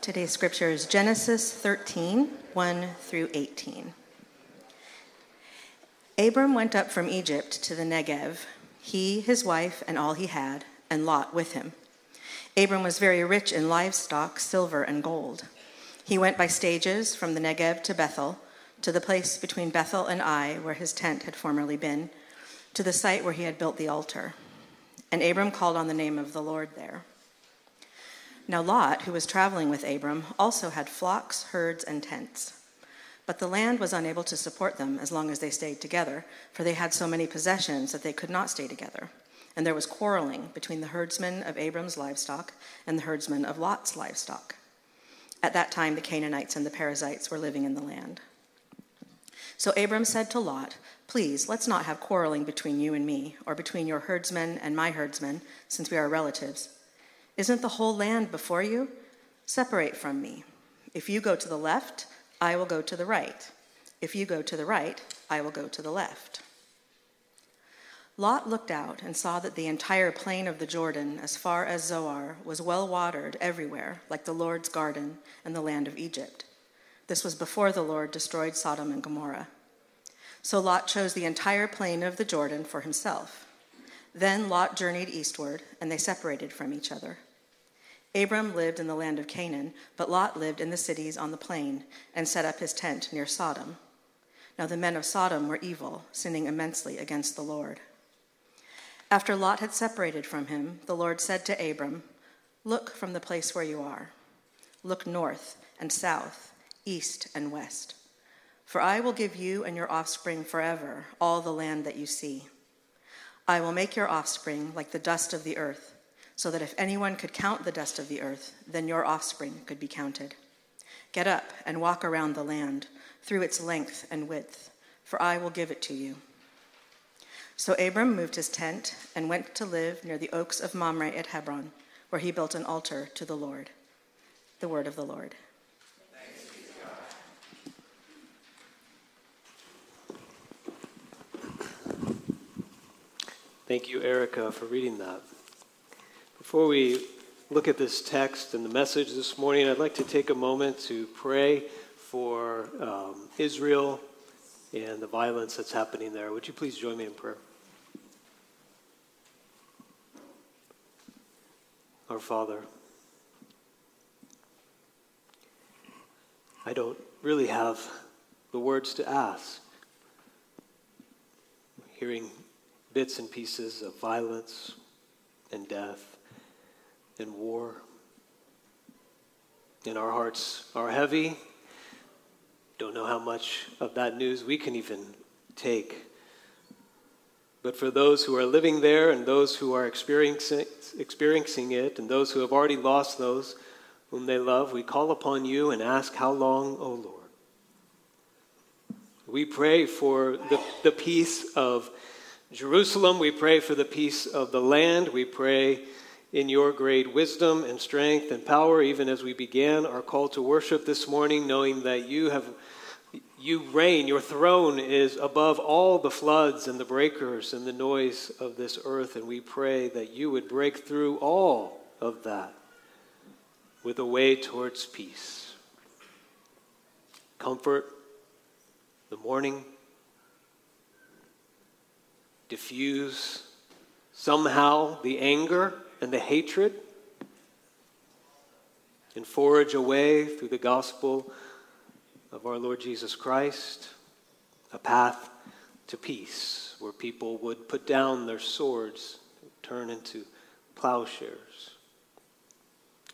Today's scripture is Genesis 13, 1 through 18. Abram went up from Egypt to the Negev, he, his wife, and all he had, and Lot with him. Abram was very rich in livestock, silver, and gold. He went by stages from the Negev to Bethel, to the place between Bethel and Ai, where his tent had formerly been, to the site where he had built the altar. And Abram called on the name of the Lord there. Now Lot, who was traveling with Abram, also had flocks, herds, and tents. But the land was unable to support them as long as they stayed together, for they had so many possessions that they could not stay together. And there was quarreling between the herdsmen of Abram's livestock and the herdsmen of Lot's livestock. At that time, the Canaanites and the Perizzites were living in the land. So Abram said to Lot, Please, let's not have quarreling between you and me, or between your herdsmen and my herdsmen, since we are relatives. Isn't the whole land before you? Separate from me. If you go to the left, I will go to the right. If you go to the right, I will go to the left. Lot looked out and saw that the entire plain of the Jordan, as far as Zoar, was well watered everywhere, like the Lord's garden and the land of Egypt. This was before the Lord destroyed Sodom and Gomorrah. So Lot chose the entire plain of the Jordan for himself. Then Lot journeyed eastward, and they separated from each other. Abram lived in the land of Canaan, but Lot lived in the cities on the plain and set up his tent near Sodom. Now the men of Sodom were evil, sinning immensely against the Lord. After Lot had separated from him, the Lord said to Abram, Look from the place where you are. Look north and south, east and west. For I will give you and your offspring forever all the land that you see. I will make your offspring like the dust of the earth so that if anyone could count the dust of the earth, then your offspring could be counted. Get up and walk around the land through its length and width, for I will give it to you. So Abram moved his tent and went to live near the oaks of Mamre at Hebron, where he built an altar to the Lord. The word of the Lord. Thank you, Erica, for reading that. Before we look at this text and the message this morning, I'd like to take a moment to pray for um, Israel and the violence that's happening there. Would you please join me in prayer? Our Father, I don't really have the words to ask. Hearing bits and pieces of violence and death and war. And our hearts are heavy. Don't know how much of that news we can even take. But for those who are living there and those who are experiencing, experiencing it and those who have already lost those whom they love, we call upon you and ask, How long, O Lord? We pray for the, the peace of Jerusalem. We pray for the peace of the land. We pray in your great wisdom and strength and power, even as we began our call to worship this morning, knowing that you have you reign, your throne is above all the floods and the breakers and the noise of this earth, and we pray that you would break through all of that with a way towards peace. Comfort the mourning, diffuse somehow the anger and the hatred and forge a way through the gospel of our Lord Jesus Christ, a path to peace where people would put down their swords, and turn into plowshares,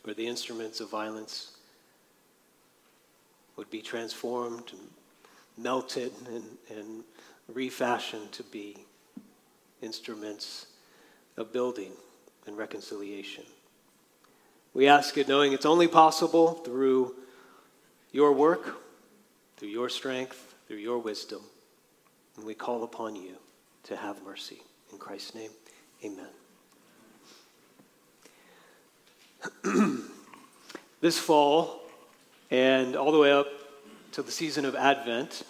where the instruments of violence would be transformed and melted and, and refashioned to be instruments of building and reconciliation. We ask it knowing it's only possible through your work, through your strength, through your wisdom. And we call upon you to have mercy. In Christ's name, amen. this fall and all the way up to the season of Advent,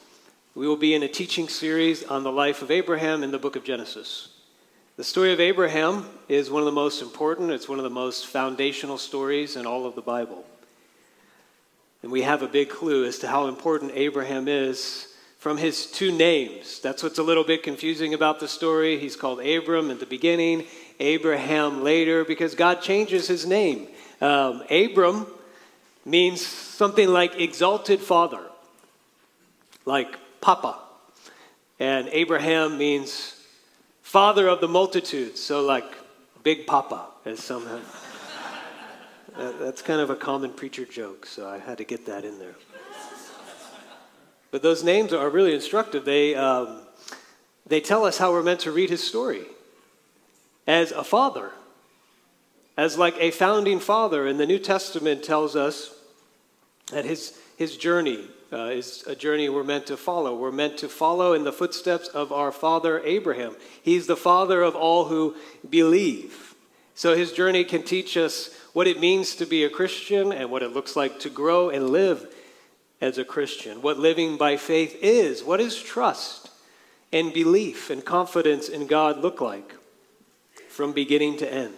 we will be in a teaching series on the life of Abraham in the book of Genesis. The story of Abraham is one of the most important, it's one of the most foundational stories in all of the Bible. And we have a big clue as to how important Abraham is from his two names. That's what's a little bit confusing about the story. He's called Abram at the beginning, Abraham later, because God changes his name. Um, Abram means something like exalted father, like Papa. And Abraham means father of the multitude. so like Big Papa, as some have. That's kind of a common preacher joke, so I had to get that in there. But those names are really instructive. They, um, they tell us how we're meant to read his story as a father, as like a founding father. And the New Testament tells us that his, his journey uh, is a journey we're meant to follow. We're meant to follow in the footsteps of our father Abraham. He's the father of all who believe. So his journey can teach us what it means to be a Christian and what it looks like to grow and live as a Christian, what living by faith is, what does trust and belief and confidence in God look like from beginning to end.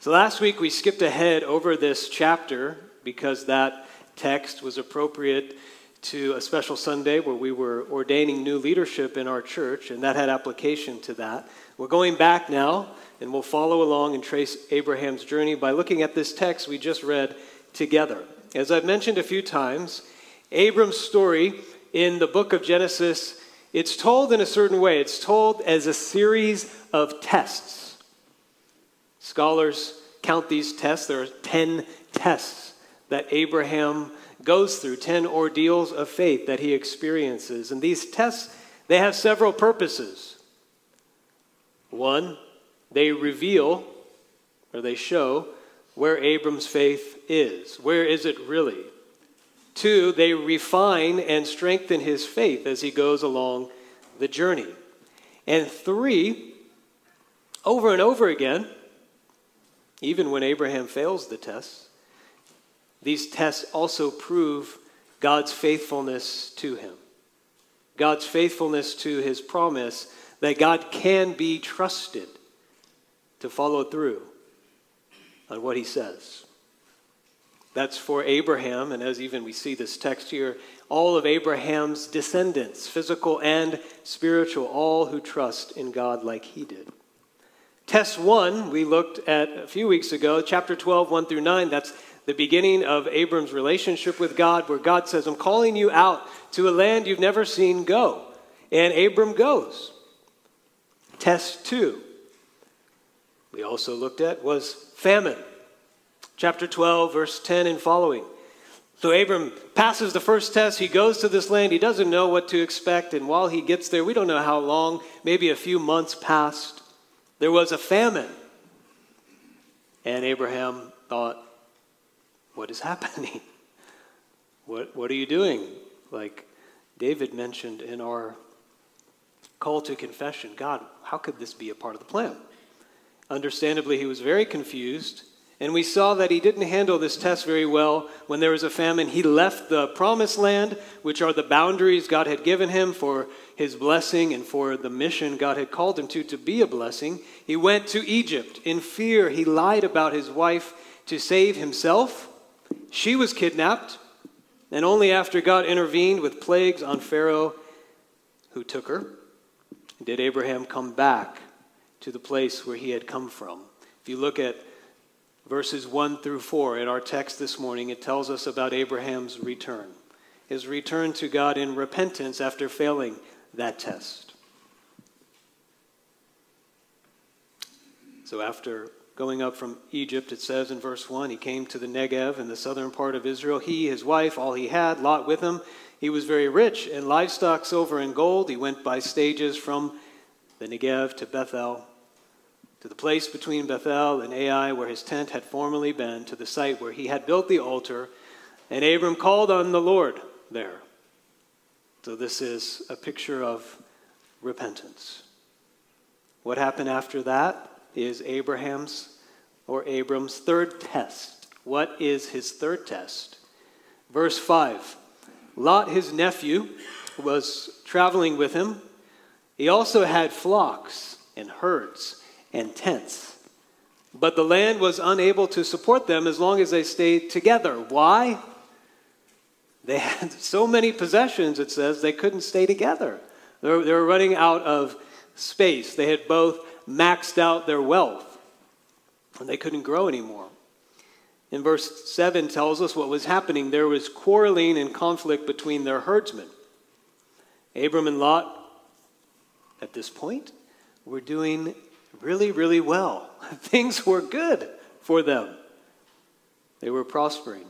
So last week we skipped ahead over this chapter because that text was appropriate to a special Sunday where we were ordaining new leadership in our church, and that had application to that. We're going back now and we'll follow along and trace Abraham's journey by looking at this text we just read together. As I've mentioned a few times, Abram's story in the book of Genesis, it's told in a certain way. It's told as a series of tests. Scholars count these tests. There are 10 tests that Abraham goes through, 10 ordeals of faith that he experiences. And these tests, they have several purposes. One, they reveal or they show where Abram's faith is. Where is it really? Two, they refine and strengthen his faith as he goes along the journey. And three, over and over again, even when Abraham fails the tests, these tests also prove God's faithfulness to him. God's faithfulness to his promise that God can be trusted to follow through on what he says. That's for Abraham, and as even we see this text here, all of Abraham's descendants, physical and spiritual, all who trust in God like he did. Test one, we looked at a few weeks ago, chapter 12, 1 through 9. That's the beginning of Abram's relationship with God, where God says, I'm calling you out to a land you've never seen, go. And Abram goes. Test two, we also looked at was famine. Chapter 12, verse 10 and following. So Abram passes the first test. He goes to this land. He doesn't know what to expect. And while he gets there, we don't know how long, maybe a few months passed, there was a famine. And Abraham thought, What is happening? What, what are you doing? Like David mentioned in our call to confession God, how could this be a part of the plan? Understandably, he was very confused. And we saw that he didn't handle this test very well when there was a famine. He left the promised land, which are the boundaries God had given him for his blessing and for the mission God had called him to, to be a blessing. He went to Egypt. In fear, he lied about his wife to save himself. She was kidnapped. And only after God intervened with plagues on Pharaoh, who took her, did Abraham come back to the place where he had come from. If you look at verses 1 through 4 in our text this morning, it tells us about Abraham's return, his return to God in repentance after failing that test. So, after going up from Egypt, it says in verse 1, he came to the Negev in the southern part of Israel. He, his wife, all he had, Lot with him. He was very rich in livestock, silver, and gold. He went by stages from the Negev to Bethel to the place between Bethel and Ai where his tent had formerly been, to the site where he had built the altar. And Abram called on the Lord there. So this is a picture of repentance. What happened after that is Abraham's or Abram's third test. What is his third test? Verse 5 Lot, his nephew, was traveling with him. He also had flocks and herds and tents. But the land was unable to support them as long as they stayed together. Why? They had so many possessions, it says, they couldn't stay together. They were, running out of space. They had both maxed out their wealth, and they couldn't grow anymore. In verse 7 tells us what was happening. There was quarreling and conflict between their herdsmen. Abram and Lot, at this point, were doing really, really well. Things were good for them, they were prospering.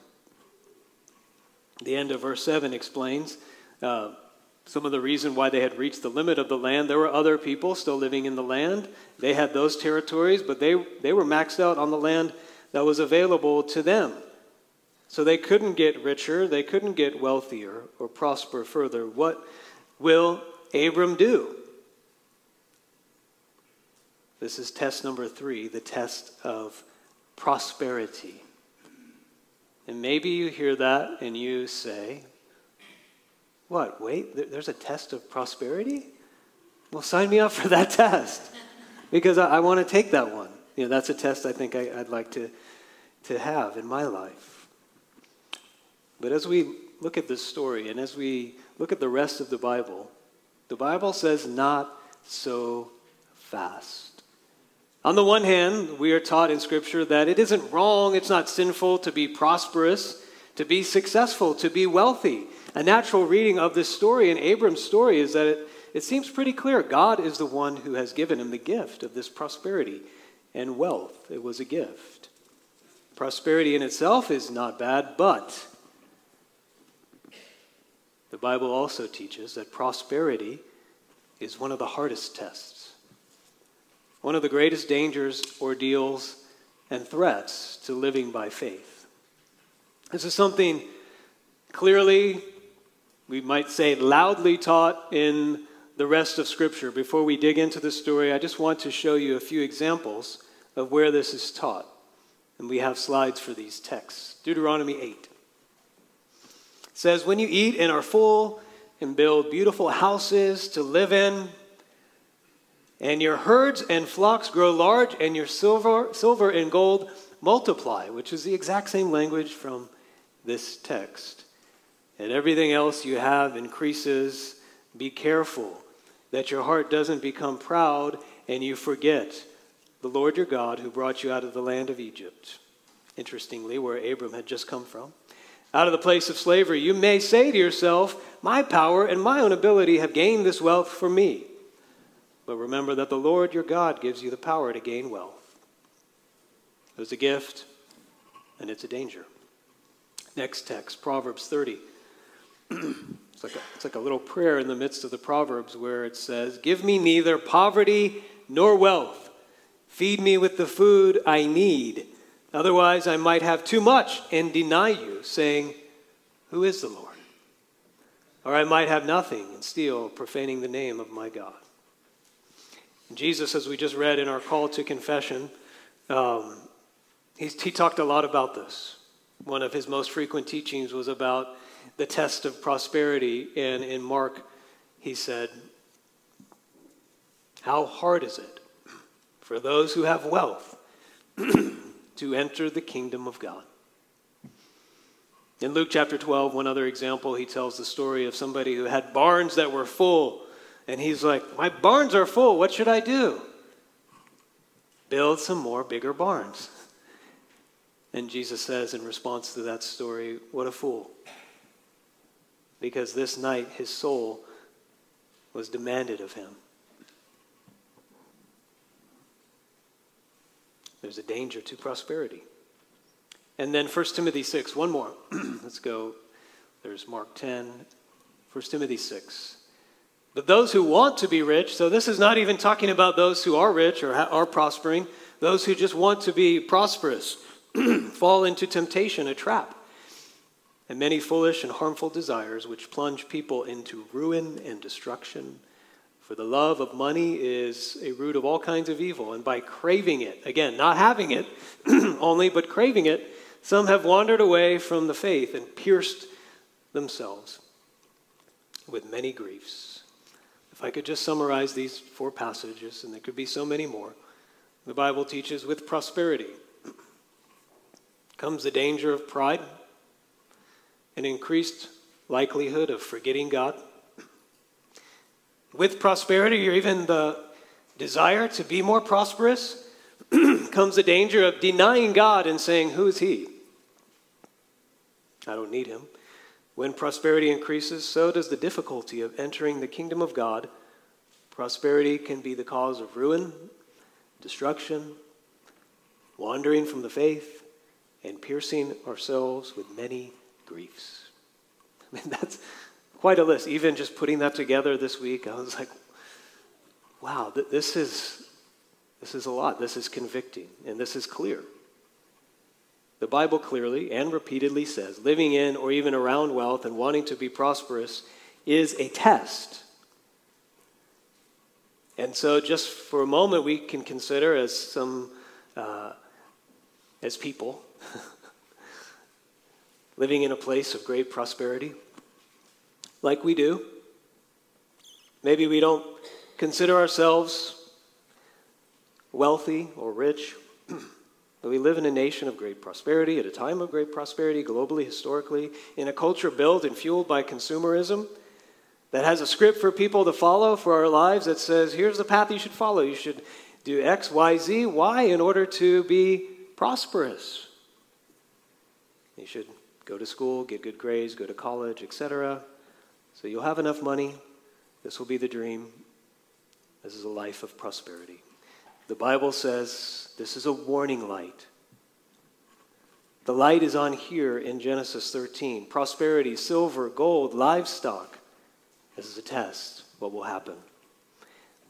The end of verse 7 explains uh, some of the reason why they had reached the limit of the land. There were other people still living in the land. They had those territories, but they, they were maxed out on the land that was available to them. So they couldn't get richer, they couldn't get wealthier or prosper further. What will Abram do? This is test number three the test of prosperity. And maybe you hear that and you say, What? Wait, there's a test of prosperity? Well, sign me up for that test because I, I want to take that one. You know, that's a test I think I, I'd like to, to have in my life. But as we look at this story and as we look at the rest of the Bible, the Bible says, Not so fast. On the one hand, we are taught in Scripture that it isn't wrong, it's not sinful to be prosperous, to be successful, to be wealthy. A natural reading of this story and Abram's story is that it, it seems pretty clear God is the one who has given him the gift of this prosperity and wealth. It was a gift. Prosperity in itself is not bad, but the Bible also teaches that prosperity is one of the hardest tests one of the greatest dangers, ordeals, and threats to living by faith. This is something clearly, we might say loudly taught in the rest of Scripture. Before we dig into the story, I just want to show you a few examples of where this is taught. And we have slides for these texts. Deuteronomy 8 says, When you eat and are full and build beautiful houses to live in, and your herds and flocks grow large, and your silver, silver and gold multiply, which is the exact same language from this text. And everything else you have increases. Be careful that your heart doesn't become proud and you forget the Lord your God who brought you out of the land of Egypt. Interestingly, where Abram had just come from. Out of the place of slavery, you may say to yourself, My power and my own ability have gained this wealth for me. But remember that the Lord your God gives you the power to gain wealth. It's a gift, and it's a danger. Next text, Proverbs 30. It's, like a, it's like a little prayer in the midst of the Proverbs where it says, Give me neither poverty nor wealth. Feed me with the food I need. Otherwise, I might have too much and deny you, saying, Who is the Lord? Or I might have nothing and steal, profaning the name of my God. Jesus, as we just read in our call to confession, um, he, he talked a lot about this. One of his most frequent teachings was about the test of prosperity. And in Mark, he said, How hard is it for those who have wealth to enter the kingdom of God? In Luke chapter 12, one other example, he tells the story of somebody who had barns that were full and he's like, My barns are full. What should I do? Build some more bigger barns. And Jesus says in response to that story, What a fool. Because this night his soul was demanded of him. There's a danger to prosperity. And then 1 Timothy 6, one more. Let's go. There's Mark 10, 1 Timothy 6. But those who want to be rich, so this is not even talking about those who are rich or are prospering, those who just want to be prosperous fall into temptation, a trap, and many foolish and harmful desires which plunge people into ruin and destruction. For the love of money is a root of all kinds of evil, and by craving it, again, not having it only, but craving it, some have wandered away from the faith and pierced themselves with many griefs. If I could just summarize these four passages, and there could be so many more, the Bible teaches with prosperity comes the danger of pride, an increased likelihood of forgetting God. With prosperity, or even the desire to be more prosperous, comes the danger of denying God and saying, Who is He? I don't need Him. When prosperity increases, so does the difficulty of entering the kingdom of God. Prosperity can be the cause of ruin, destruction, wandering from the faith, and piercing ourselves with many griefs. I mean, that's quite a list. Even just putting that together this week, I was like, wow, th- this is, this is a lot. This is convicting, and this is clear. The Bible clearly and repeatedly says living in or even around wealth and wanting to be prosperous is a test. And so, just for a moment, we can consider as some, uh, as people, living in a place of great prosperity, like we do. Maybe we don't consider ourselves wealthy or rich, but we live in a nation of great prosperity, at a time of great prosperity, globally, historically, in a culture built and fueled by consumerism that has a script for people to follow for our lives that says, here's the path you should follow. You should do X, Y, Z, Y in order to be prosperous. You should go to school, get good grades, go to college, etc. So you'll have enough money. This will be the dream. This is a life of prosperity. The Bible says this is a warning light. The light is on here in Genesis 13. Prosperity, silver, gold, livestock. This is a test. What will happen?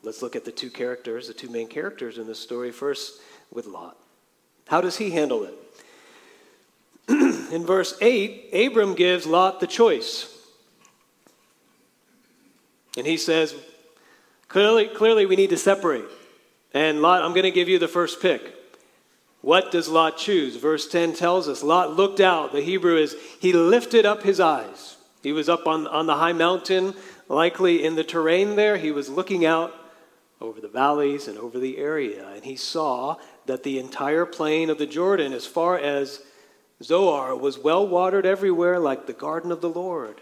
Let's look at the two characters, the two main characters in this story. First, with Lot. How does he handle it? In verse 8, Abram gives Lot the choice. And he says, clearly, clearly we need to separate. And Lot, I'm going to give you the first pick. What does Lot choose? Verse 10 tells us Lot looked out. The Hebrew is, he lifted up his eyes. He was up on, on the high mountain, likely in the terrain there. He was looking out over the valleys and over the area. And he saw that the entire plain of the Jordan, as far as Zoar, was well watered everywhere, like the garden of the Lord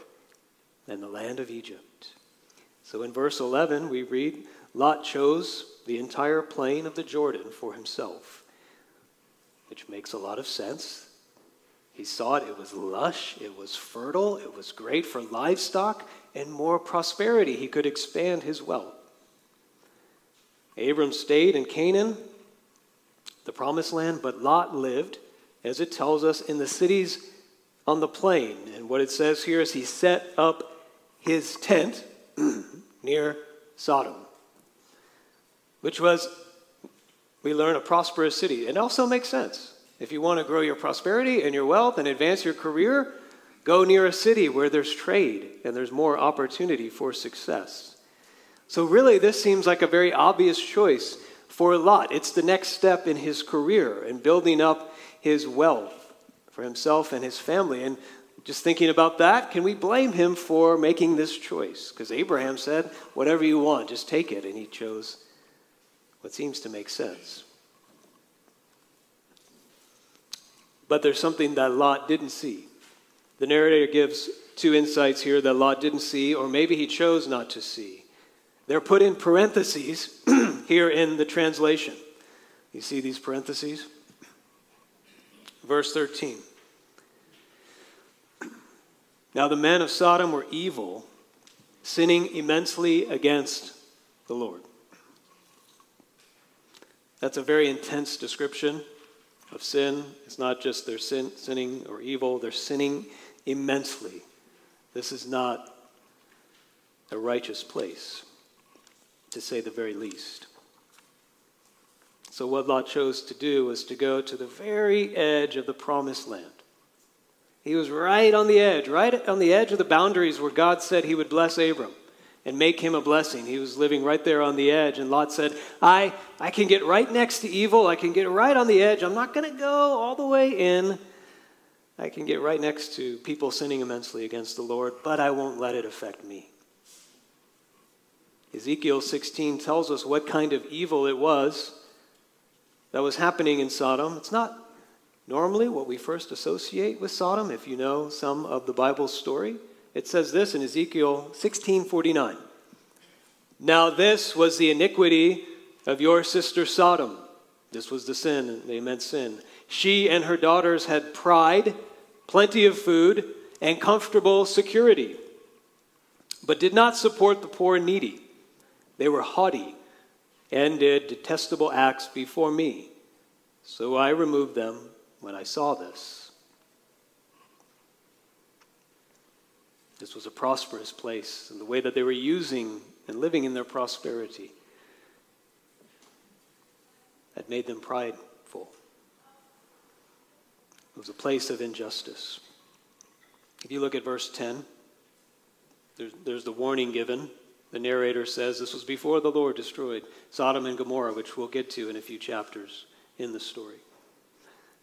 and the land of Egypt. So in verse 11, we read Lot chose the entire plain of the Jordan for himself, which makes a lot of sense. He saw it, it was lush, it was fertile, it was great for livestock and more prosperity. He could expand his wealth. Abram stayed in Canaan, the promised land, but Lot lived, as it tells us, in the cities on the plain. And what it says here is he set up his tent near Sodom which was, we learn, a prosperous city. It also makes sense. If you want to grow your prosperity and your wealth and advance your career, go near a city where there's trade and there's more opportunity for success. So, really, this seems like a very obvious choice for Lot. It's the next step in his career and building up his wealth for himself and his family. And just thinking about that, can we blame him for making this choice? Because Abraham said, whatever you want, just take it. And he chose what seems to make sense. But there's something that Lot didn't see. The narrator gives two insights here that Lot didn't see, or maybe he chose not to see. They're put in parentheses here in the translation. You see these parentheses? Verse 13. Now the men of Sodom were evil, sinning immensely against the Lord. That's a very intense description of sin. It's not just they're sin, sinning or evil, they're sinning immensely. This is not a righteous place, to say the very least. So, what Lot chose to do was to go to the very edge of the promised land. He was right on the edge, right on the edge of the boundaries where God said he would bless Abram and make him a blessing. He was living right there on the edge. And Lot said, I, I can get right next to evil. I can get right on the edge. I'm not going to go all the way in. I can get right next to people sinning immensely against the Lord, but I won't let it affect me. Ezekiel 16 tells us what kind of evil it was that was happening in Sodom. It's not normally what we first associate with Sodom, if you know some of the Bible's story. it says this in Ezekiel 16:49. Now this was the iniquity of your sister Sodom. This was the sin, they meant sin. She and her daughters had pride, plenty of food, and comfortable security, but did not support the poor and needy. They were haughty and did detestable acts before me. So I removed them when I saw this. This was a prosperous place, and the way that they were using and living in their prosperity had made them prideful. It was a place of injustice. If you look at verse 10, there's, there's the warning given. The narrator says this was before the Lord destroyed Sodom and Gomorrah, which we'll get to in a few chapters in the story.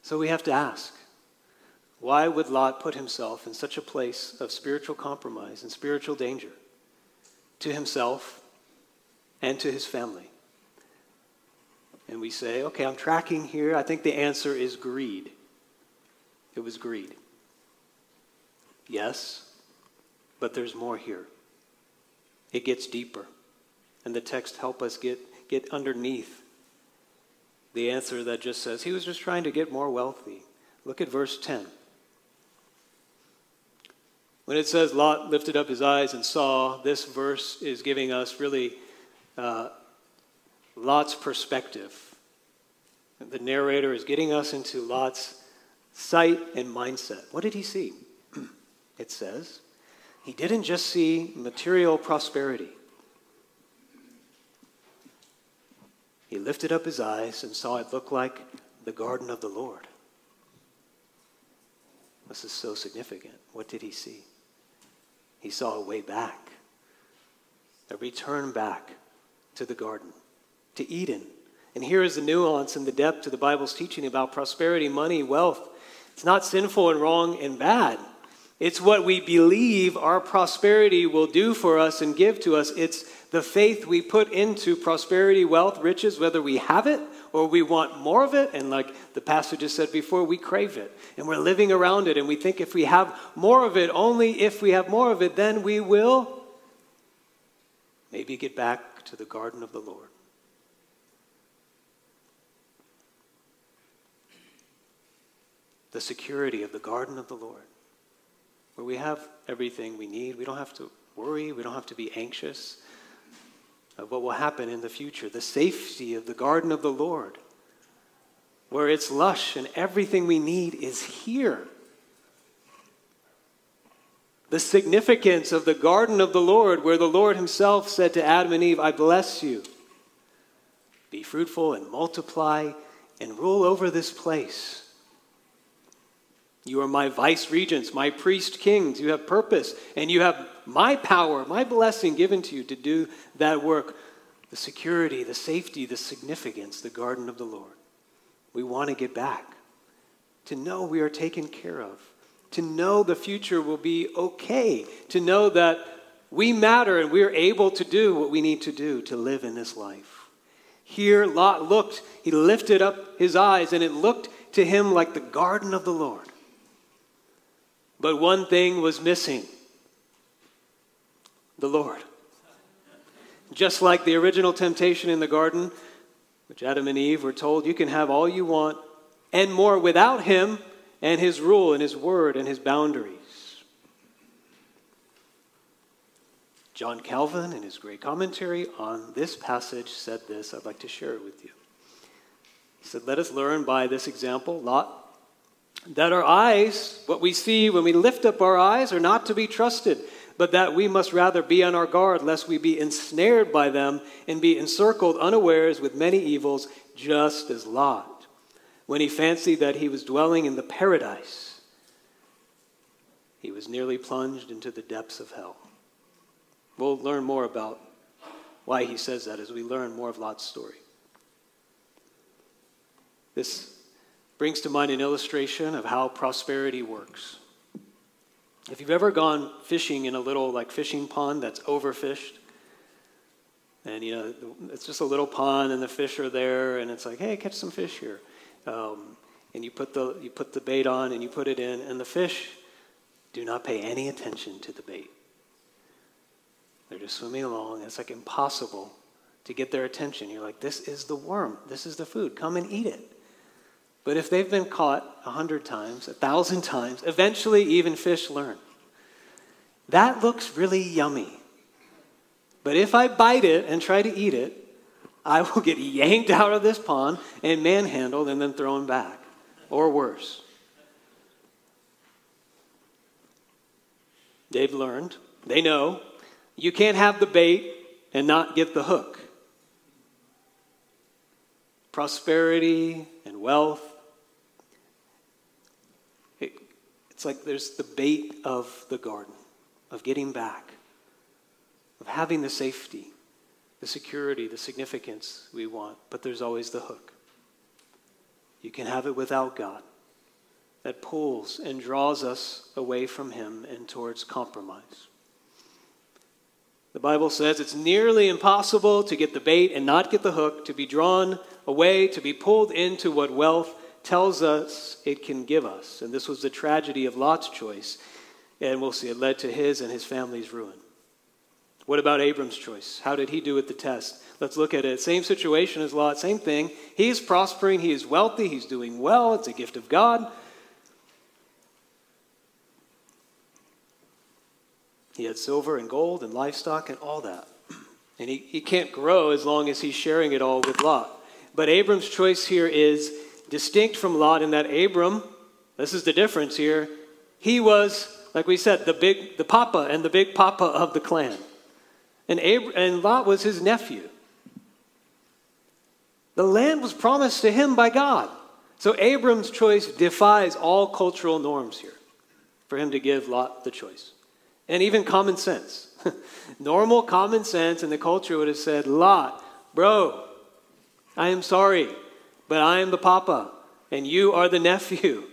So we have to ask why would Lot put himself in such a place of spiritual compromise and spiritual danger to himself and to his family? And we say, okay, I'm tracking here. I think the answer is greed. It was greed. Yes, but there's more here. It gets deeper. And the text help us get, get underneath the answer that just says he was just trying to get more wealthy. Look at verse 10. When it says Lot lifted up his eyes and saw, this verse is giving us really uh, Lot's perspective. The narrator is getting us into Lot's sight and mindset. What did he see? it says, he didn't just see material prosperity. He lifted up his eyes and saw it look like the garden of the Lord. This is so significant. What did he see? He saw a way back, a return back to the garden, to Eden. And here is the nuance and the depth to the Bible's teaching about prosperity, money, wealth. It's not sinful and wrong and bad. It's what we believe our prosperity will do for us and give to us. It's the faith we put into prosperity, wealth, riches, whether we have it or we want more of it. And like the pastor just said before, we crave it and we're living around it. And we think if we have more of it, only if we have more of it, then we will maybe get back to the garden of the Lord. The security of the garden of the Lord, where we have everything we need. We don't have to worry, we don't have to be anxious of what will happen in the future, the safety of the garden of the Lord, where it's lush and everything we need is here. The significance of the garden of the Lord, where the Lord Himself said to Adam and Eve, I bless you. Be fruitful and multiply and rule over this place. You are my vice regents, my priest kings. You have purpose, and you have my power, my blessing given to you to do that work. The security, the safety, the significance, the garden of the Lord. We want to get back, to know we are taken care of, to know the future will be okay, to know that we matter and we are able to do what we need to do to live in this life. Here, Lot looked, he lifted up his eyes, and it looked to him like the garden of the Lord. But one thing was missing the Lord. Just like the original temptation in the garden, which Adam and Eve were told, you can have all you want and more without Him and His rule and His word and His boundaries. John Calvin, in his great commentary on this passage, said this. I'd like to share it with you. He said, Let us learn by this example, Lot, that our eyes, what we see when we lift up our eyes, are not to be trusted, but that we must rather be on our guard lest we be ensnared by them and be encircled unawares with many evils, just as Lot, when he fancied that he was dwelling in the paradise, he was nearly plunged into the depths of hell. We'll learn more about why he says that as we learn more of Lot's story. This brings to mind an illustration of how prosperity works. If you've ever gone fishing in a little like fishing pond that's overfished, and you know it's just a little pond and the fish are there, and it's like, hey, catch some fish here, um, and you put the you put the bait on and you put it in, and the fish do not pay any attention to the bait. They're just swimming along. It's like impossible to get their attention. You're like, this is the worm. This is the food. Come and eat it. But if they've been caught a hundred times, a thousand times, eventually even fish learn. That looks really yummy. But if I bite it and try to eat it, I will get yanked out of this pond and manhandled and then thrown back, or worse. They've learned, they know, you can't have the bait and not get the hook. Prosperity and wealth. It, it's like there's the bait of the garden, of getting back, of having the safety, the security, the significance we want, but there's always the hook. You can have it without God that pulls and draws us away from Him and towards compromise. The Bible says it's nearly impossible to get the bait and not get the hook, to be drawn away, to be pulled into what wealth tells us it can give us. And this was the tragedy of Lot's choice. And we'll see it led to his and his family's ruin. What about Abram's choice? How did he do with the test? Let's look at it. Same situation as Lot, same thing. He's prospering, he is wealthy, he's doing well, it's a gift of God. He had silver and gold and livestock and all that. And he, he can't grow as long as he's sharing it all with Lot. But Abram's choice here is distinct from Lot in that Abram, this is the difference here, he was, like we said, the big the papa and the big papa of the clan. And, Ab- and Lot was his nephew. The land was promised to him by God. So Abram's choice defies all cultural norms here for him to give Lot the choice and even common sense. Normal common sense in the culture would have said, Lot, bro, I am sorry, but I am the papa, and you are the nephew.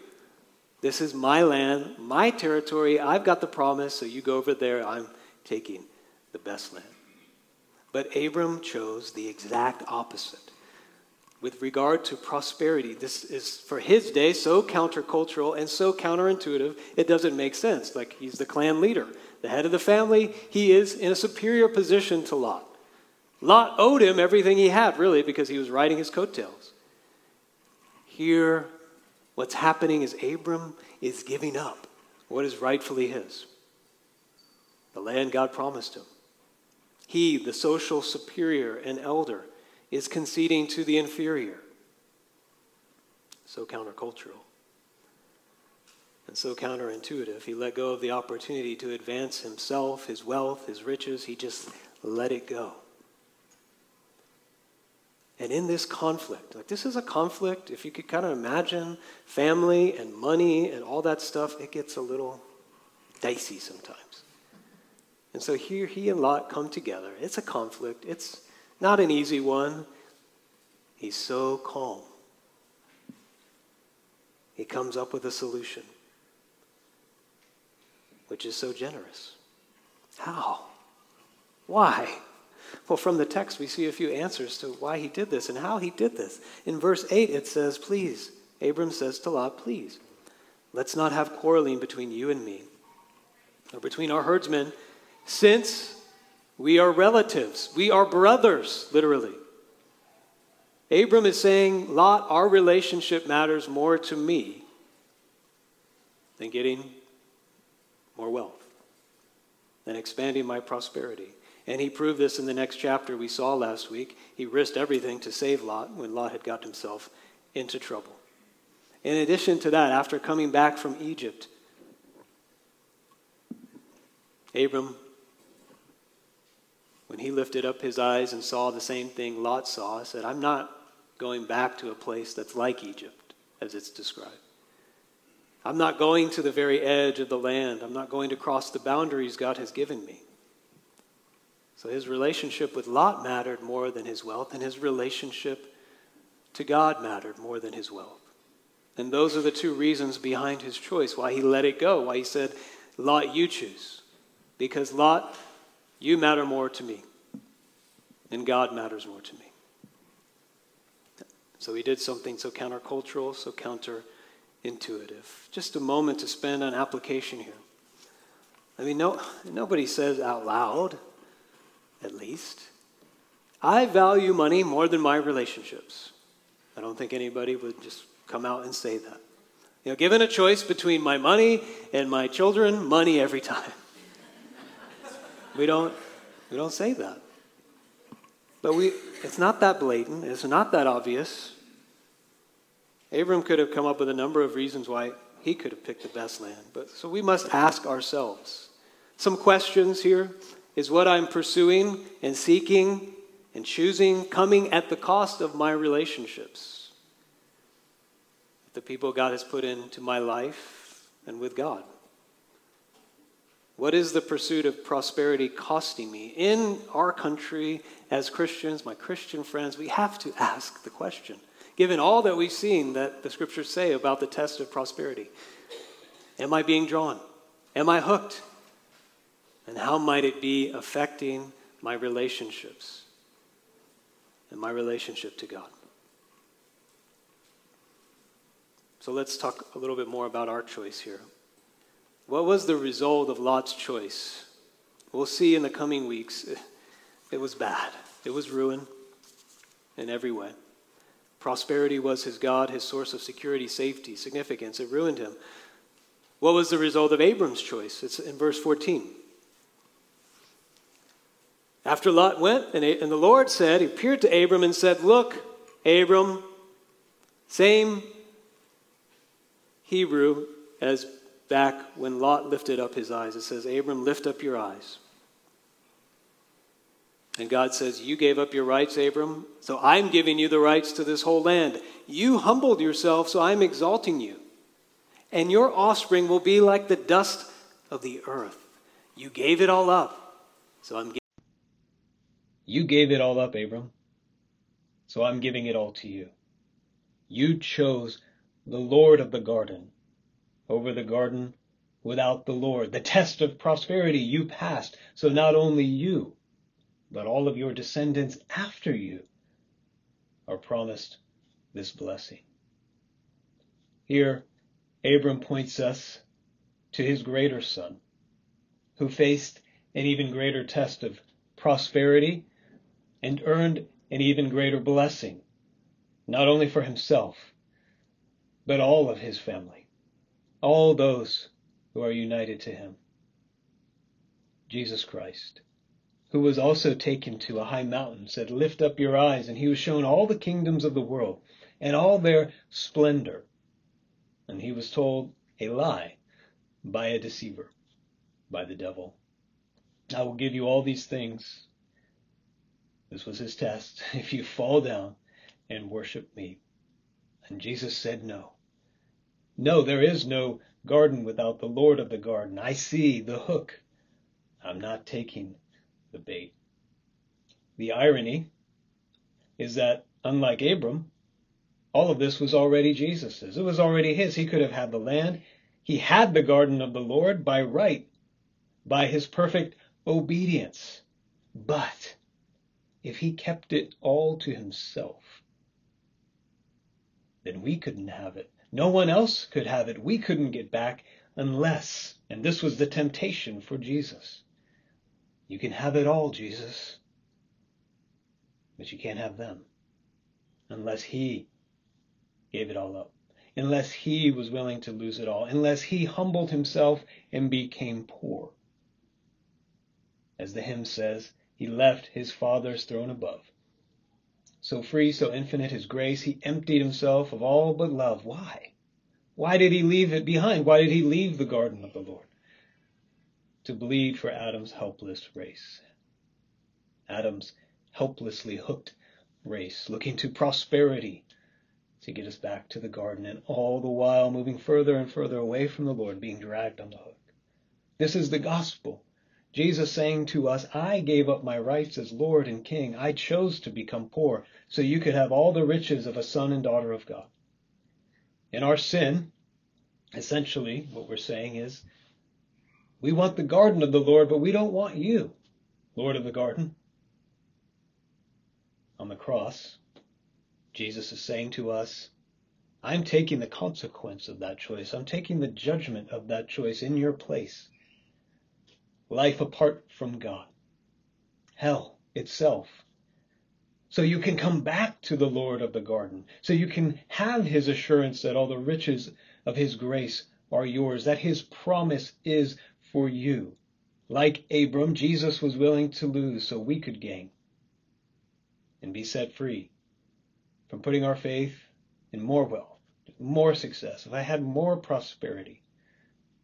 This is my land, my territory. I've got the promise, so you go over there. I'm taking the best land. But Abram chose the exact opposite. With regard to prosperity, this is for his day so countercultural and so counterintuitive, it doesn't make sense. Like he's the clan leader the head of the family, he is in a superior position to Lot. Lot owed him everything he had, really, because he was riding his coattails. Here, what's happening is Abram is giving up what is rightfully his the land God promised him. He, the social superior and elder, is conceding to the inferior. So countercultural and so counterintuitive. He let go of the opportunity to advance himself, his wealth, his riches. He just let it go. And in this conflict, like this is a conflict, if you could kind of imagine family and money and all that stuff, it gets a little dicey sometimes. And so here he and Lot come together. It's a conflict, it's not an easy one. He's so calm. He comes up with a solution which is so generous. How? Why? Well, from the text, we see a few answers to why he did this and how he did this. In verse 8, it says, Please, Abram says to Lot, Please, let's not have quarreling between you and me, or between our herdsmen, since we are relatives. We are brothers, literally. Abram is saying, Lot, our relationship matters more to me than getting more wealth, than expanding my prosperity. And he proved this in the next chapter we saw last week. He risked everything to save Lot when Lot had got himself into trouble. In addition to that, after coming back from Egypt, Abram, when he lifted up his eyes and saw the same thing Lot saw, said, I'm not going back to a place that's like Egypt, as it's described. I'm not going to the very edge of the land. I'm not going to cross the boundaries God has given me. So his relationship with Lot mattered more than his wealth, and his relationship to God mattered more than his wealth. And those are the two reasons behind his choice, why he let it go, why he said, Lot, you choose. Because Lot, you matter more to me, and God matters more to me. So he did something so countercultural, so counter intuitive. Just a moment to spend on application here. I mean, no, nobody says out loud, at least, I value money more than my relationships. I don't think anybody would just come out and say that. You know, given a choice between my money and my children, money every time. we don't we don't say that. But we it's not that blatant, it's not that obvious. Abram could have come up with a number of reasons why he could have picked the best land. But so we must ask ourselves some questions here. Is what I'm pursuing and seeking and choosing coming at the cost of my relationships? The people God has put into my life and with God. What is the pursuit of prosperity costing me? In our country, as Christians, my Christian friends, we have to ask the question given all that we've seen that the scriptures say about the test of prosperity? Am I being drawn? Am I hooked? And how might it be affecting my relationships and my relationship to God? So let's talk a little bit more about our choice here. What was the result of Lot's choice? We'll see in the coming weeks. It was bad, it was ruin in every way. Prosperity was his God, his source of security, safety, significance. It ruined him. What was the result of Abram's choice? It's in verse 14. After Lot went, and, and the Lord said, He appeared to Abram and said, Look, Abram, same Hebrew as back when Lot lifted up his eyes. It says, Abram, lift up your eyes. And God says, You gave up your rights, Abram, so I'm giving you the rights to this whole land. You humbled yourself, so I'm exalting you. And your offspring will be like the dust of the earth. You gave it all up, so I'm giving. You gave it all up, Abram, so I'm giving it all to you. You chose the Lord of the garden over the garden without the Lord. The test of prosperity you passed, so not only you, but all of your descendants after you are promised this blessing. Here, Abram points us to his greater son, who faced an even greater test of prosperity and earned an even greater blessing, not only for himself, but all of his family, all those who are united to him. Jesus Christ who was also taken to a high mountain, said, Lift up your eyes. And he was shown all the kingdoms of the world and all their splendor. And he was told a lie by a deceiver, by the devil. I will give you all these things. This was his test. If you fall down and worship me. And Jesus said, No. No, there is no garden without the Lord of the garden. I see the hook. I'm not taking the bait. The irony is that, unlike Abram, all of this was already Jesus's. It was already his. He could have had the land. He had the garden of the Lord by right, by his perfect obedience. But if he kept it all to himself, then we couldn't have it. No one else could have it. We couldn't get back unless, and this was the temptation for Jesus, you can have it all, Jesus. But you can't have them unless He gave it all up, unless He was willing to lose it all, unless He humbled Himself and became poor. As the hymn says, He left His Father's throne above. So free, so infinite His grace, He emptied Himself of all but love. Why? Why did He leave it behind? Why did He leave the garden of the Lord? to bleed for Adam's helpless race. Adam's helplessly hooked race, looking to prosperity to get us back to the garden, and all the while moving further and further away from the Lord, being dragged on the hook. This is the gospel. Jesus saying to us, I gave up my rights as Lord and King. I chose to become poor so you could have all the riches of a son and daughter of God. In our sin, essentially, what we're saying is we want the garden of the Lord, but we don't want you, Lord of the garden. On the cross, Jesus is saying to us, I'm taking the consequence of that choice. I'm taking the judgment of that choice in your place. Life apart from God, hell itself. So you can come back to the Lord of the garden. So you can have his assurance that all the riches of his grace are yours, that his promise is for you. Like Abram, Jesus was willing to lose so we could gain and be set free from putting our faith in more wealth, more success, if I had more prosperity,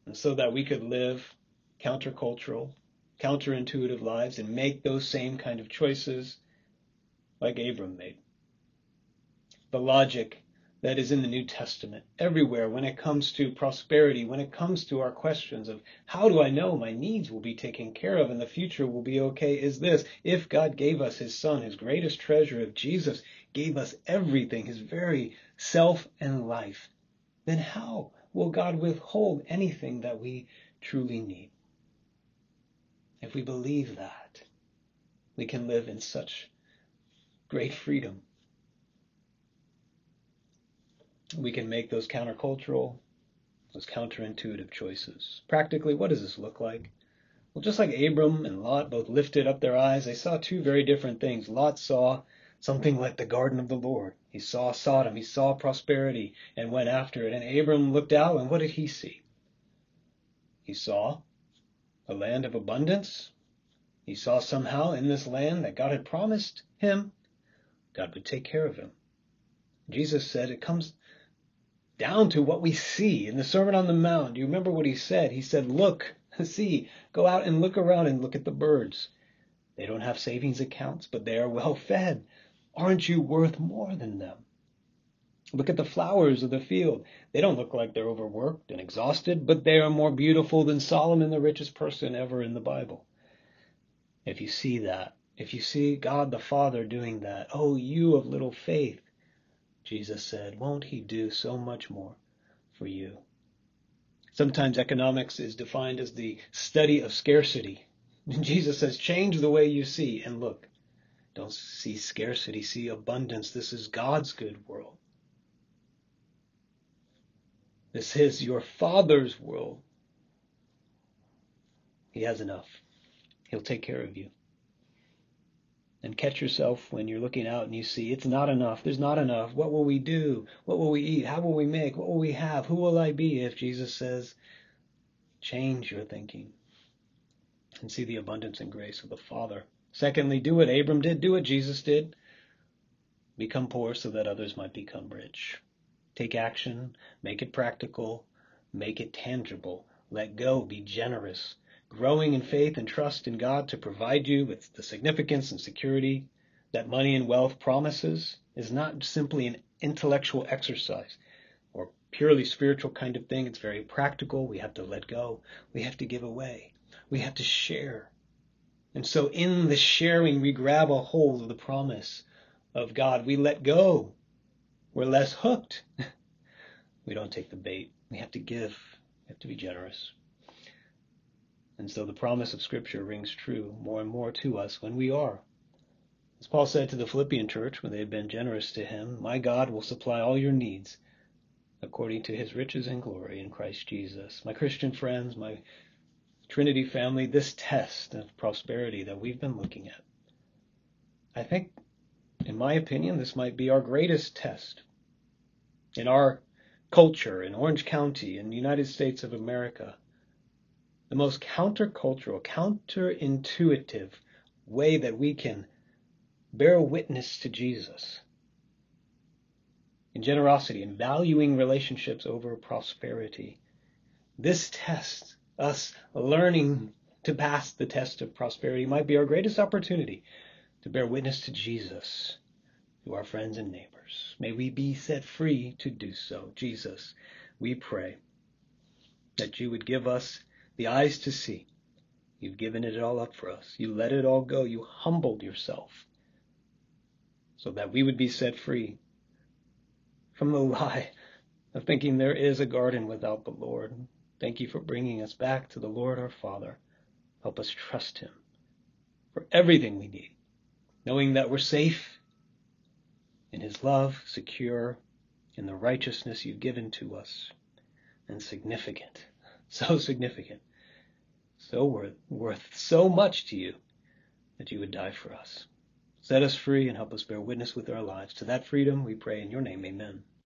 and so that we could live countercultural, counterintuitive lives and make those same kind of choices like Abram made. The logic that is in the New Testament everywhere when it comes to prosperity, when it comes to our questions of how do I know my needs will be taken care of and the future will be okay is this. If God gave us his son, his greatest treasure, if Jesus gave us everything, his very self and life, then how will God withhold anything that we truly need? If we believe that, we can live in such great freedom. We can make those countercultural, those counterintuitive choices. Practically, what does this look like? Well, just like Abram and Lot both lifted up their eyes, they saw two very different things. Lot saw something like the garden of the Lord. He saw Sodom, he saw prosperity, and went after it. And Abram looked out, and what did he see? He saw a land of abundance. He saw somehow in this land that God had promised him God would take care of him. Jesus said it comes down to what we see in the Sermon on the Mount. Do you remember what he said? He said, Look, see, go out and look around and look at the birds. They don't have savings accounts, but they are well fed. Aren't you worth more than them? Look at the flowers of the field. They don't look like they're overworked and exhausted, but they are more beautiful than Solomon, the richest person ever in the Bible. If you see that, if you see God the Father doing that, oh, you of little faith, Jesus said, won't he do so much more for you? Sometimes economics is defined as the study of scarcity. And Jesus says, change the way you see and look. Don't see scarcity, see abundance. This is God's good world. This is your Father's world. He has enough. He'll take care of you and catch yourself when you're looking out and you see it's not enough. There's not enough. What will we do? What will we eat? How will we make? What will we have? Who will I be if Jesus says, change your thinking and see the abundance and grace of the Father? Secondly, do what Abram did, do what Jesus did. Become poor so that others might become rich. Take action, make it practical, make it tangible. Let go, be generous, growing in faith and trust in God to provide you with the significance and security that money and wealth promises is not simply an intellectual exercise or purely spiritual kind of thing. It's very practical. We have to let go. We have to give away. We have to share. And so in the sharing, we grab a hold of the promise of God. We let go. We're less hooked. we don't take the bait. We have to give. We have to be generous. And so the promise of Scripture rings true more and more to us when we are. As Paul said to the Philippian church when they had been generous to him, My God will supply all your needs according to his riches and glory in Christ Jesus. My Christian friends, my Trinity family, this test of prosperity that we've been looking at, I think, in my opinion, this might be our greatest test in our culture in Orange County in the United States of America the most countercultural, counterintuitive way that we can bear witness to Jesus in generosity and valuing relationships over prosperity. This test, us learning to pass the test of prosperity, might be our greatest opportunity to bear witness to Jesus to our friends and neighbors. May we be set free to do so. Jesus, we pray that you would give us the eyes to see. You've given it all up for us. You let it all go. You humbled yourself so that we would be set free from the lie of thinking there is a garden without the Lord. Thank you for bringing us back to the Lord our Father. Help us trust Him for everything we need, knowing that we're safe in His love, secure in the righteousness you've given to us, and significant so significant, so worth, worth so much to you that you would die for us. Set us free and help us bear witness with our lives. To that freedom we pray in your name, amen.